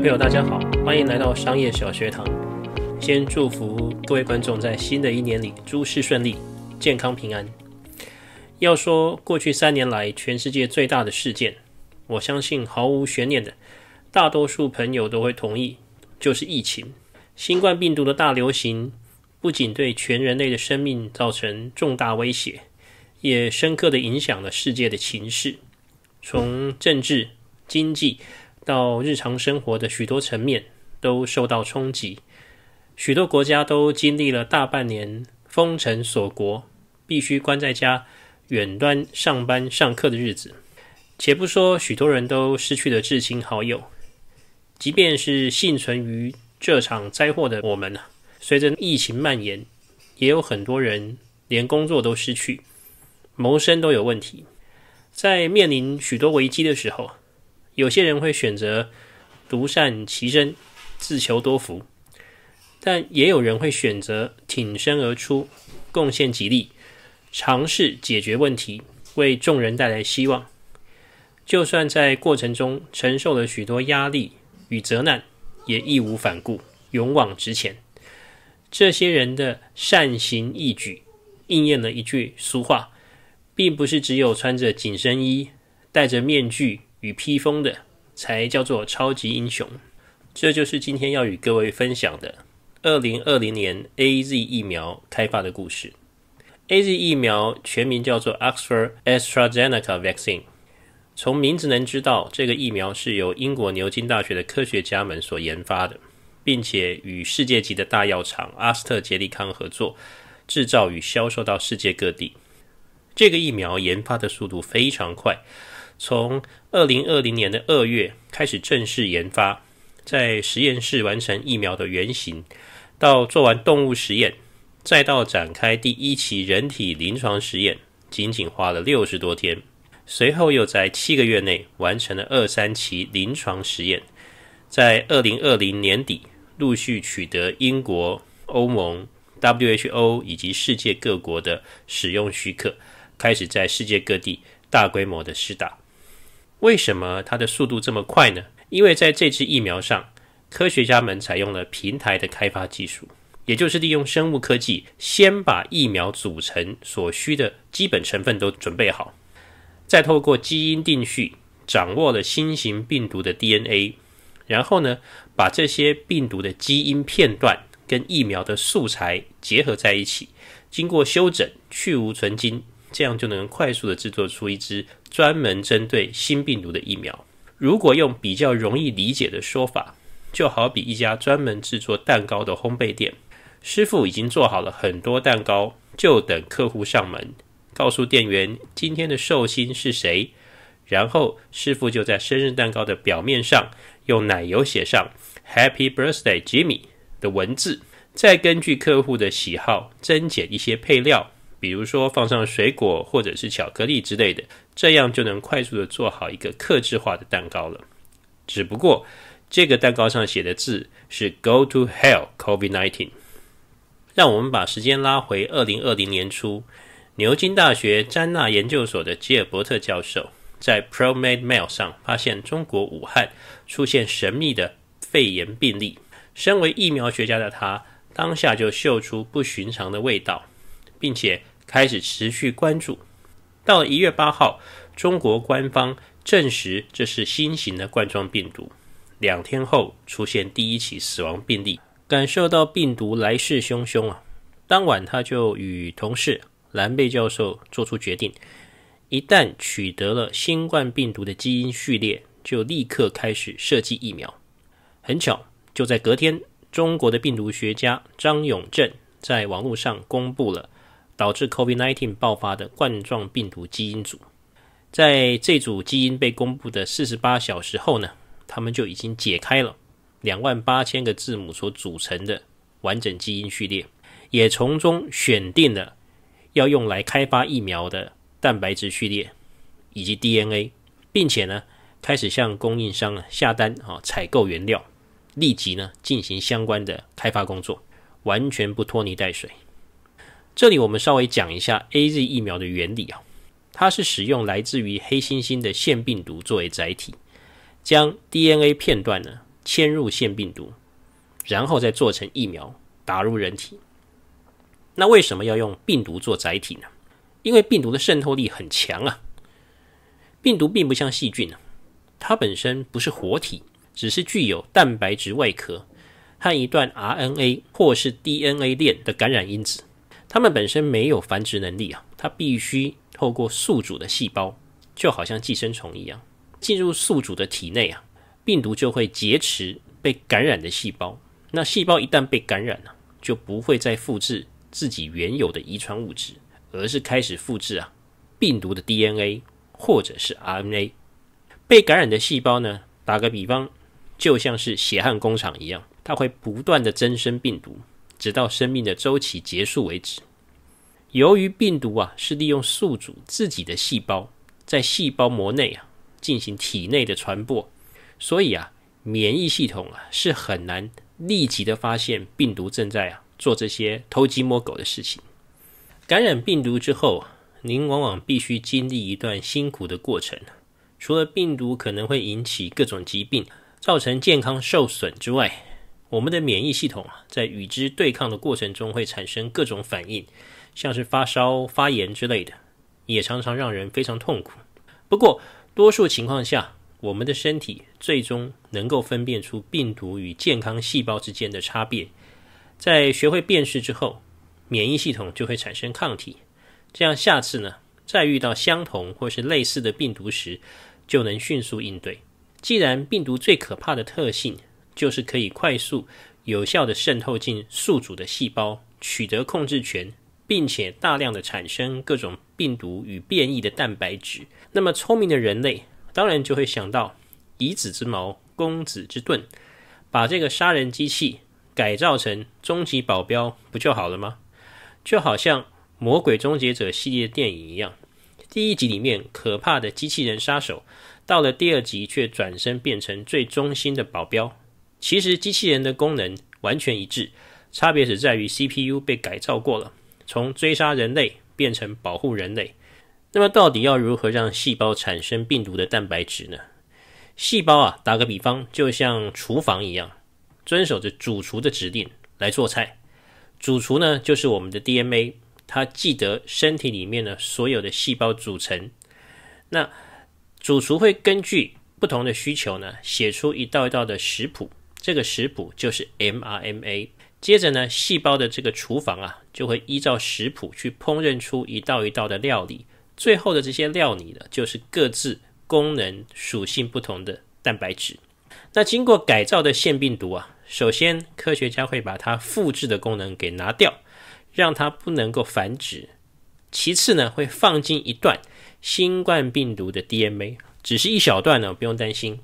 朋友，大家好，欢迎来到商业小学堂。先祝福各位观众在新的一年里诸事顺利、健康平安。要说过去三年来全世界最大的事件，我相信毫无悬念的，大多数朋友都会同意，就是疫情。新冠病毒的大流行，不仅对全人类的生命造成重大威胁，也深刻地影响了世界的情势，从政治、经济到日常生活的许多层面都受到冲击。许多国家都经历了大半年封城锁国，必须关在家远端上班上课的日子。且不说许多人都失去了至亲好友，即便是幸存于这场灾祸的我们呢，随着疫情蔓延，也有很多人连工作都失去，谋生都有问题。在面临许多危机的时候，有些人会选择独善其身，自求多福。但也有人会选择挺身而出，贡献己力，尝试解决问题，为众人带来希望。就算在过程中承受了许多压力与责难，也义无反顾，勇往直前。这些人的善行义举，应验了一句俗话，并不是只有穿着紧身衣、戴着面具与披风的，才叫做超级英雄。这就是今天要与各位分享的。二零二零年 AZ 疫苗开发的故事。AZ 疫苗全名叫做 Oxford AstraZeneca Vaccine。从名字能知道，这个疫苗是由英国牛津大学的科学家们所研发的，并且与世界级的大药厂阿斯特捷利康合作，制造与销售到世界各地。这个疫苗研发的速度非常快，从二零二零年的二月开始正式研发，在实验室完成疫苗的原型。到做完动物实验，再到展开第一期人体临床实验，仅仅花了六十多天。随后又在七个月内完成了二三期临床实验，在二零二零年底陆续取得英国、欧盟、WHO 以及世界各国的使用许可，开始在世界各地大规模的施打。为什么它的速度这么快呢？因为在这支疫苗上。科学家们采用了平台的开发技术，也就是利用生物科技，先把疫苗组成所需的基本成分都准备好，再透过基因定序掌握了新型病毒的 DNA，然后呢，把这些病毒的基因片段跟疫苗的素材结合在一起，经过修整去无存精，这样就能快速的制作出一支专门针对新病毒的疫苗。如果用比较容易理解的说法，就好比一家专门制作蛋糕的烘焙店，师傅已经做好了很多蛋糕，就等客户上门，告诉店员今天的寿星是谁，然后师傅就在生日蛋糕的表面上用奶油写上 “Happy Birthday, Jimmy” 的文字，再根据客户的喜好增减一些配料，比如说放上水果或者是巧克力之类的，这样就能快速的做好一个克制化的蛋糕了。只不过，这个蛋糕上写的字是 “Go to hell, COVID-19”。让我们把时间拉回二零二零年初，牛津大学詹纳研究所的吉尔伯特教授在 ProMed Mail 上发现中国武汉出现神秘的肺炎病例。身为疫苗学家的他，当下就嗅出不寻常的味道，并且开始持续关注。到了一月八号，中国官方证实这是新型的冠状病毒。两天后出现第一起死亡病例，感受到病毒来势汹汹啊！当晚他就与同事兰贝教授做出决定：一旦取得了新冠病毒的基因序列，就立刻开始设计疫苗。很巧，就在隔天，中国的病毒学家张永正在网络上公布了导致 COVID-19 爆发的冠状病毒基因组。在这组基因被公布的四十八小时后呢，他们就已经解开了两万八千个字母所组成的完整基因序列，也从中选定了要用来开发疫苗的蛋白质序列以及 DNA，并且呢，开始向供应商下单啊，采购原料，立即呢进行相关的开发工作，完全不拖泥带水。这里我们稍微讲一下 AZ 疫苗的原理啊，它是使用来自于黑猩猩的腺病毒作为载体。将 DNA 片段呢迁入腺病毒，然后再做成疫苗打入人体。那为什么要用病毒做载体呢？因为病毒的渗透力很强啊。病毒并不像细菌啊，它本身不是活体，只是具有蛋白质外壳和一段 RNA 或是 DNA 链的感染因子。它们本身没有繁殖能力啊，它必须透过宿主的细胞，就好像寄生虫一样，进入宿主的体内啊，病毒就会劫持被感染的细胞。那细胞一旦被感染了，就不会再复制自己原有的遗传物质，而是开始复制啊病毒的 DNA 或者是 RNA。被感染的细胞呢，打个比方，就像是血汗工厂一样，它会不断的增生病毒。直到生命的周期结束为止。由于病毒啊是利用宿主自己的细胞在细胞膜内啊进行体内的传播，所以啊免疫系统啊是很难立即的发现病毒正在啊做这些偷鸡摸狗的事情。感染病毒之后，您往往必须经历一段辛苦的过程。除了病毒可能会引起各种疾病，造成健康受损之外，我们的免疫系统啊，在与之对抗的过程中会产生各种反应，像是发烧、发炎之类的，也常常让人非常痛苦。不过，多数情况下，我们的身体最终能够分辨出病毒与健康细胞之间的差别。在学会辨识之后，免疫系统就会产生抗体，这样下次呢，再遇到相同或是类似的病毒时，就能迅速应对。既然病毒最可怕的特性，就是可以快速、有效地渗透进宿主的细胞，取得控制权，并且大量的产生各种病毒与变异的蛋白质。那么聪明的人类当然就会想到以子之矛攻子之盾，把这个杀人机器改造成终极保镖，不就好了吗？就好像《魔鬼终结者》系列电影一样，第一集里面可怕的机器人杀手，到了第二集却转身变成最忠心的保镖。其实机器人的功能完全一致，差别只在于 CPU 被改造过了，从追杀人类变成保护人类。那么到底要如何让细胞产生病毒的蛋白质呢？细胞啊，打个比方，就像厨房一样，遵守着主厨的指令来做菜。主厨呢，就是我们的 DNA，它记得身体里面呢所有的细胞组成。那主厨会根据不同的需求呢，写出一道一道的食谱。这个食谱就是 mRNA，接着呢，细胞的这个厨房啊，就会依照食谱去烹饪出一道一道的料理，最后的这些料理呢，就是各自功能属性不同的蛋白质。那经过改造的腺病毒啊，首先科学家会把它复制的功能给拿掉，让它不能够繁殖。其次呢，会放进一段新冠病毒的 DNA，只是一小段呢，不用担心。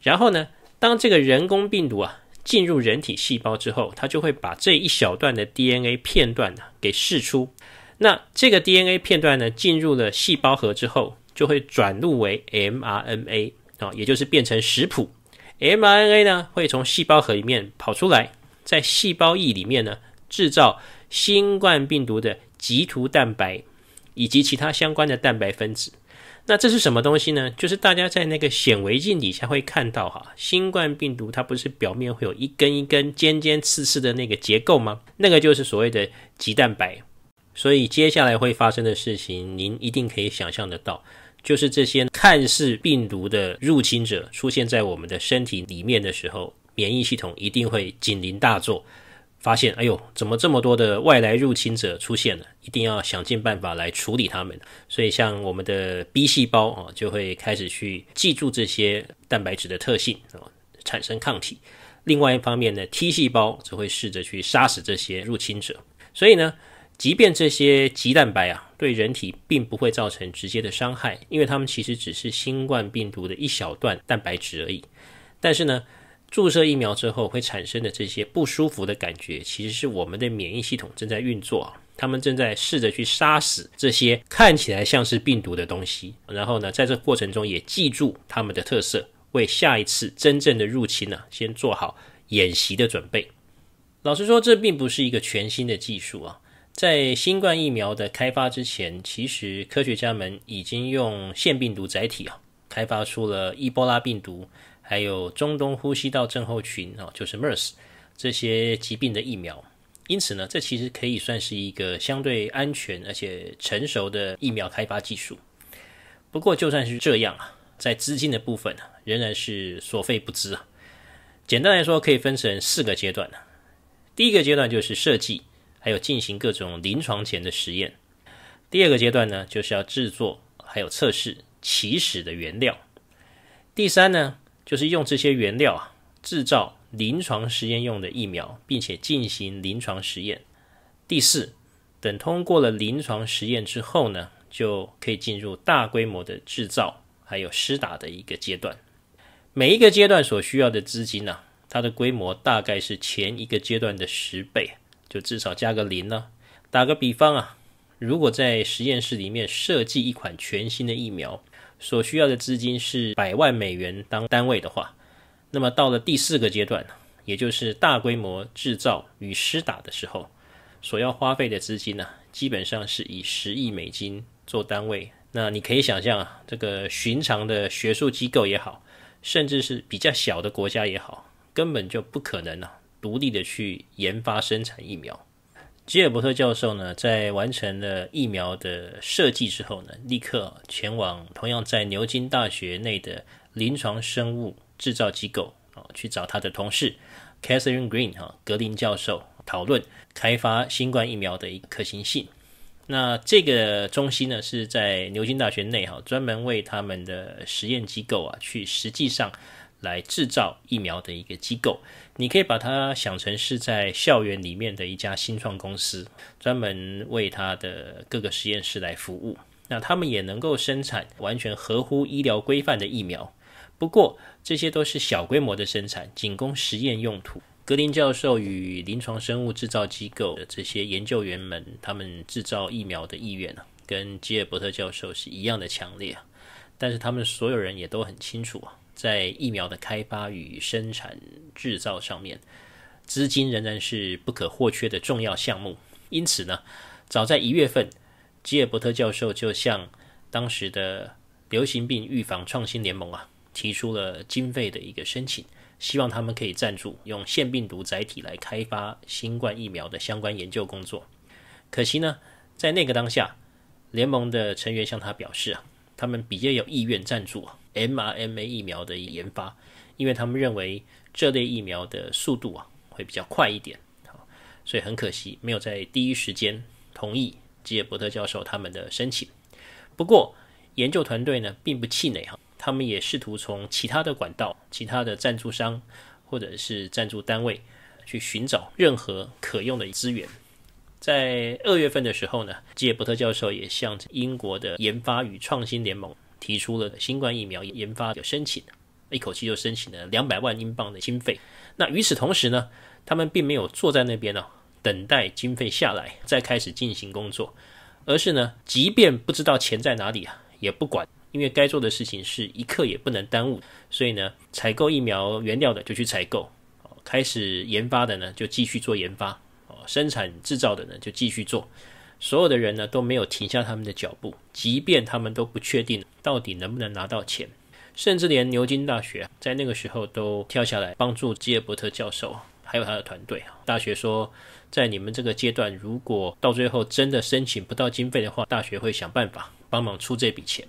然后呢，当这个人工病毒啊进入人体细胞之后，它就会把这一小段的 DNA 片段呢给释出。那这个 DNA 片段呢进入了细胞核之后，就会转录为 mRNA 啊，也就是变成食谱。mRNA 呢会从细胞核里面跑出来，在细胞液里面呢制造新冠病毒的棘突蛋白以及其他相关的蛋白分子。那这是什么东西呢？就是大家在那个显微镜底下会看到哈，新冠病毒它不是表面会有一根一根尖尖刺刺的那个结构吗？那个就是所谓的棘蛋白。所以接下来会发生的事情，您一定可以想象得到，就是这些看似病毒的入侵者出现在我们的身体里面的时候，免疫系统一定会警铃大作。发现，哎呦，怎么这么多的外来入侵者出现了？一定要想尽办法来处理他们。所以，像我们的 B 细胞啊，就会开始去记住这些蛋白质的特性啊，产生抗体。另外一方面呢，T 细胞则会试着去杀死这些入侵者。所以呢，即便这些棘蛋白啊，对人体并不会造成直接的伤害，因为它们其实只是新冠病毒的一小段蛋白质而已。但是呢，注射疫苗之后会产生的这些不舒服的感觉，其实是我们的免疫系统正在运作啊，他们正在试着去杀死这些看起来像是病毒的东西。然后呢，在这过程中也记住他们的特色，为下一次真正的入侵呢、先做好演习的准备。老实说，这并不是一个全新的技术啊，在新冠疫苗的开发之前，其实科学家们已经用腺病毒载体啊，开发出了伊波拉病毒。还有中东呼吸道症候群哦，就是 MERS 这些疾病的疫苗。因此呢，这其实可以算是一个相对安全而且成熟的疫苗开发技术。不过，就算是这样啊，在资金的部分啊，仍然是所费不貲啊。简单来说，可以分成四个阶段。第一个阶段就是设计，还有进行各种临床前的实验。第二个阶段呢，就是要制作还有测试起始的原料。第三呢，就是用这些原料啊，制造。临床实验用的疫苗，并且进行临床实验。第四，等通过了临床实验之后呢，就可以进入大规模的制造还有施打的一个阶段。每一个阶段所需要的资金呢、啊，它的规模大概是前一个阶段的十倍，就至少加个零呢。打个比方啊，如果在实验室里面设计一款全新的疫苗，所需要的资金是百万美元当单位的话。那么到了第四个阶段，也就是大规模制造与施打的时候，所要花费的资金呢，基本上是以十亿美金做单位。那你可以想象啊，这个寻常的学术机构也好，甚至是比较小的国家也好，根本就不可能啊，独立的去研发生产疫苗。吉尔伯特教授呢，在完成了疫苗的设计之后呢，立刻前往同样在牛津大学内的临床生物制造机构啊，去找他的同事 Catherine Green 哈格林教授讨论开发新冠疫苗的一个可行性。那这个中心呢，是在牛津大学内哈，专门为他们的实验机构啊，去实际上来制造疫苗的一个机构。你可以把它想成是在校园里面的一家新创公司，专门为他的各个实验室来服务。那他们也能够生产完全合乎医疗规范的疫苗。不过这些都是小规模的生产，仅供实验用途。格林教授与临床生物制造机构的这些研究员们，他们制造疫苗的意愿啊，跟吉尔伯特教授是一样的强烈。但是他们所有人也都很清楚啊，在疫苗的开发与生产制造上面，资金仍然是不可或缺的重要项目。因此呢，早在一月份，吉尔伯特教授就向当时的流行病预防创新联盟啊。提出了经费的一个申请，希望他们可以赞助用腺病毒载体来开发新冠疫苗的相关研究工作。可惜呢，在那个当下，联盟的成员向他表示啊，他们比较有意愿赞助 mRNA 疫苗的研发，因为他们认为这类疫苗的速度啊会比较快一点。所以很可惜没有在第一时间同意吉尔伯特教授他们的申请。不过研究团队呢并不气馁哈。他们也试图从其他的管道、其他的赞助商或者是赞助单位去寻找任何可用的资源。在二月份的时候呢，吉尔伯特教授也向英国的研发与创新联盟提出了新冠疫苗研发的申请，一口气就申请了两百万英镑的经费。那与此同时呢，他们并没有坐在那边呢，等待经费下来再开始进行工作，而是呢，即便不知道钱在哪里啊，也不管。因为该做的事情是一刻也不能耽误，所以呢，采购疫苗原料的就去采购，开始研发的呢就继续做研发，生产制造的呢就继续做，所有的人呢都没有停下他们的脚步，即便他们都不确定到底能不能拿到钱，甚至连牛津大学在那个时候都跳下来帮助吉尔伯特教授还有他的团队。大学说，在你们这个阶段，如果到最后真的申请不到经费的话，大学会想办法帮忙出这笔钱。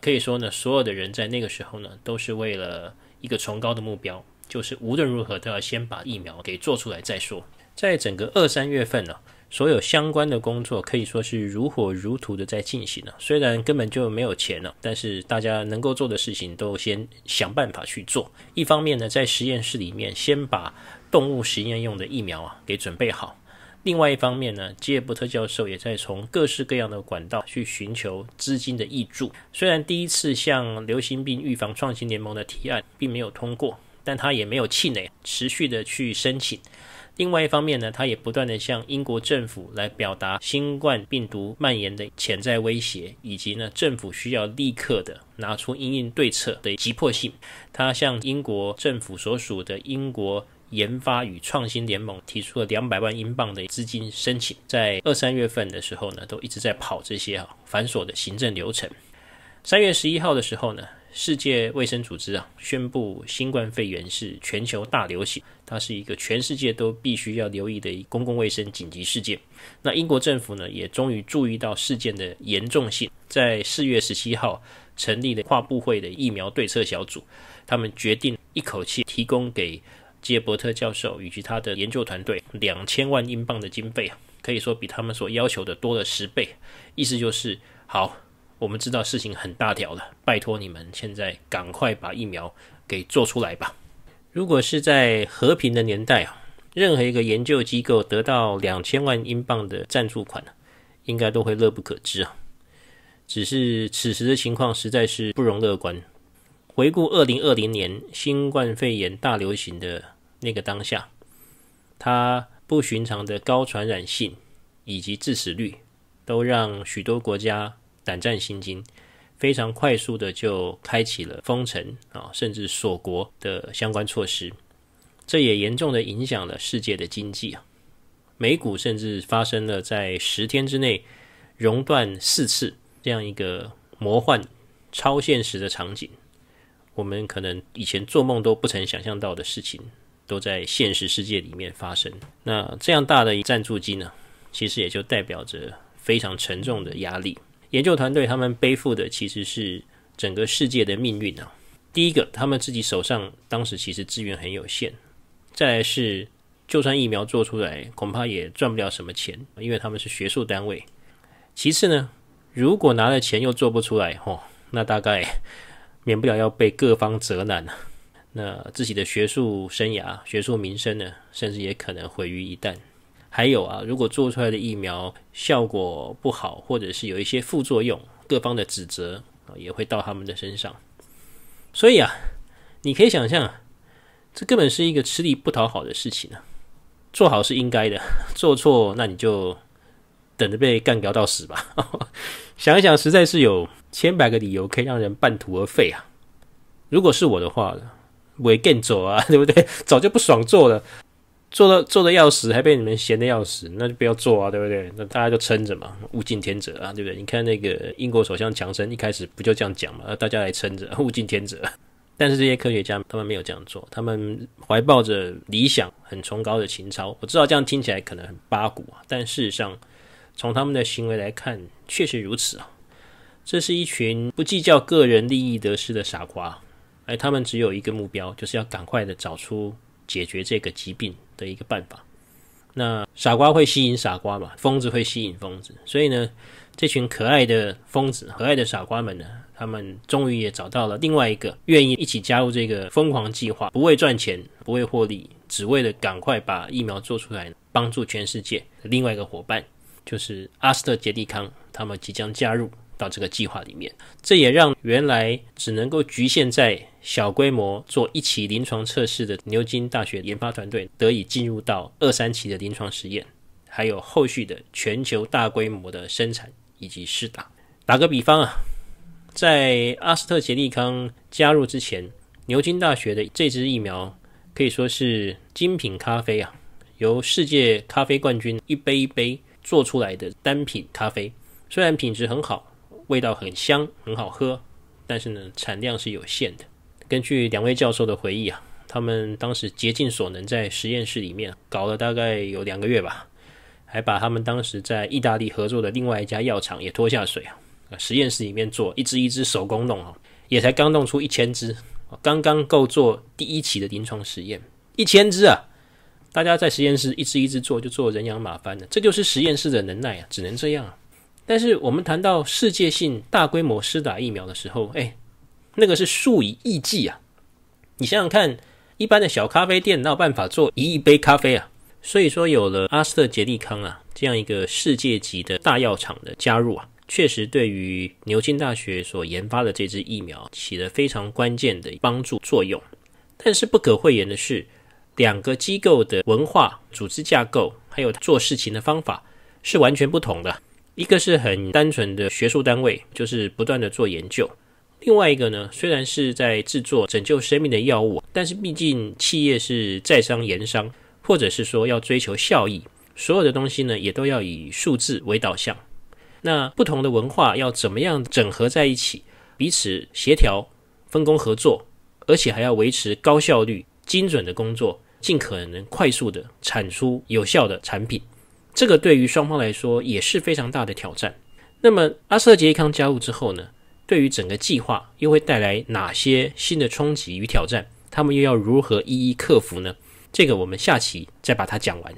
可以说呢，所有的人在那个时候呢，都是为了一个崇高的目标，就是无论如何都要先把疫苗给做出来再说。在整个二三月份呢，所有相关的工作可以说是如火如荼的在进行了。虽然根本就没有钱了，但是大家能够做的事情都先想办法去做。一方面呢，在实验室里面先把动物实验用的疫苗啊给准备好。另外一方面呢，吉尔伯特教授也在从各式各样的管道去寻求资金的挹注。虽然第一次向流行病预防创新联盟的提案并没有通过，但他也没有气馁，持续的去申请。另外一方面呢，他也不断的向英国政府来表达新冠病毒蔓延的潜在威胁，以及呢政府需要立刻的拿出因应对策的急迫性。他向英国政府所属的英国。研发与创新联盟提出了两百万英镑的资金申请，在二三月份的时候呢，都一直在跑这些啊繁琐的行政流程。三月十一号的时候呢，世界卫生组织啊宣布新冠肺炎是全球大流行，它是一个全世界都必须要留意的公共卫生紧急事件。那英国政府呢也终于注意到事件的严重性，在四月十七号成立了跨部会的疫苗对策小组，他们决定一口气提供给杰伯特教授以及他的研究团队两千万英镑的经费，可以说比他们所要求的多了十倍。意思就是好。我们知道事情很大条了，拜托你们现在赶快把疫苗给做出来吧。如果是在和平的年代啊，任何一个研究机构得到两千万英镑的赞助款，应该都会乐不可支啊。只是此时的情况实在是不容乐观。回顾二零二零年新冠肺炎大流行的那个当下，它不寻常的高传染性以及致死率，都让许多国家。胆战心惊，非常快速的就开启了封城啊，甚至锁国的相关措施，这也严重的影响了世界的经济啊。美股甚至发生了在十天之内熔断四次这样一个魔幻超现实的场景，我们可能以前做梦都不曾想象到的事情，都在现实世界里面发生。那这样大的一赞助金呢，其实也就代表着非常沉重的压力。研究团队他们背负的其实是整个世界的命运啊。第一个，他们自己手上当时其实资源很有限；再来是，就算疫苗做出来，恐怕也赚不了什么钱，因为他们是学术单位。其次呢，如果拿了钱又做不出来，吼，那大概免不了要被各方责难。那自己的学术生涯、学术名声呢，甚至也可能毁于一旦。还有啊，如果做出来的疫苗效果不好，或者是有一些副作用，各方的指责啊也会到他们的身上。所以啊，你可以想象，这根本是一个吃力不讨好的事情啊。做好是应该的，做错那你就等着被干掉到死吧。想一想，实在是有千百个理由可以让人半途而废啊。如果是我的话，我也更走啊，对不对？早就不爽做了。做的做的要死，还被你们嫌的要死，那就不要做啊，对不对？那大家就撑着嘛，物竞天择啊，对不对？你看那个英国首相强生一开始不就这样讲嘛？大家来撑着，物竞天择。但是这些科学家他们没有这样做，他们怀抱着理想很崇高的情操。我知道这样听起来可能很八股啊，但事实上从他们的行为来看，确实如此啊。这是一群不计较个人利益得失的傻瓜，而他们只有一个目标，就是要赶快的找出解决这个疾病的一个办法，那傻瓜会吸引傻瓜嘛，疯子会吸引疯子，所以呢，这群可爱的疯子、可爱的傻瓜们呢，他们终于也找到了另外一个愿意一起加入这个疯狂计划，不为赚钱，不为获利，只为了赶快把疫苗做出来，帮助全世界。另外一个伙伴，就是阿斯特捷利康，他们即将加入。到这个计划里面，这也让原来只能够局限在小规模做一期临床测试的牛津大学研发团队得以进入到二三期的临床实验，还有后续的全球大规模的生产以及试打。打个比方啊，在阿斯特捷利康加入之前，牛津大学的这支疫苗可以说是精品咖啡啊，由世界咖啡冠军一杯一杯做出来的单品咖啡，虽然品质很好。味道很香，很好喝，但是呢，产量是有限的。根据两位教授的回忆啊，他们当时竭尽所能在实验室里面搞了大概有两个月吧，还把他们当时在意大利合作的另外一家药厂也拖下水啊。实验室里面做一支一支手工弄啊，也才刚弄出一千支，刚刚够做第一期的临床实验。一千支啊，大家在实验室一只一只做，就做人仰马翻了。这就是实验室的能耐啊，只能这样啊。但是我们谈到世界性大规模施打疫苗的时候，哎，那个是数以亿计啊！你想想看，一般的小咖啡店哪有办法做一亿杯咖啡啊？所以说，有了阿斯特捷利康啊这样一个世界级的大药厂的加入啊，确实对于牛津大学所研发的这支疫苗起了非常关键的帮助作用。但是不可讳言的是，两个机构的文化、组织架构还有做事情的方法是完全不同的。一个是很单纯的学术单位，就是不断的做研究；另外一个呢，虽然是在制作拯救生命的药物，但是毕竟企业是在商言商，或者是说要追求效益，所有的东西呢也都要以数字为导向。那不同的文化要怎么样整合在一起，彼此协调、分工合作，而且还要维持高效率、精准的工作，尽可能快速的产出有效的产品。这个对于双方来说也是非常大的挑战。那么阿斯特捷利康加入之后呢，对于整个计划又会带来哪些新的冲击与挑战？他们又要如何一一克服呢？这个我们下期再把它讲完。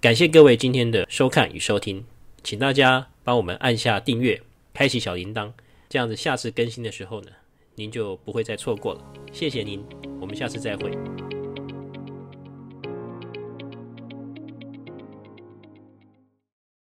感谢各位今天的收看与收听，请大家帮我们按下订阅，开启小铃铛，这样子下次更新的时候呢，您就不会再错过了。谢谢您，我们下次再会。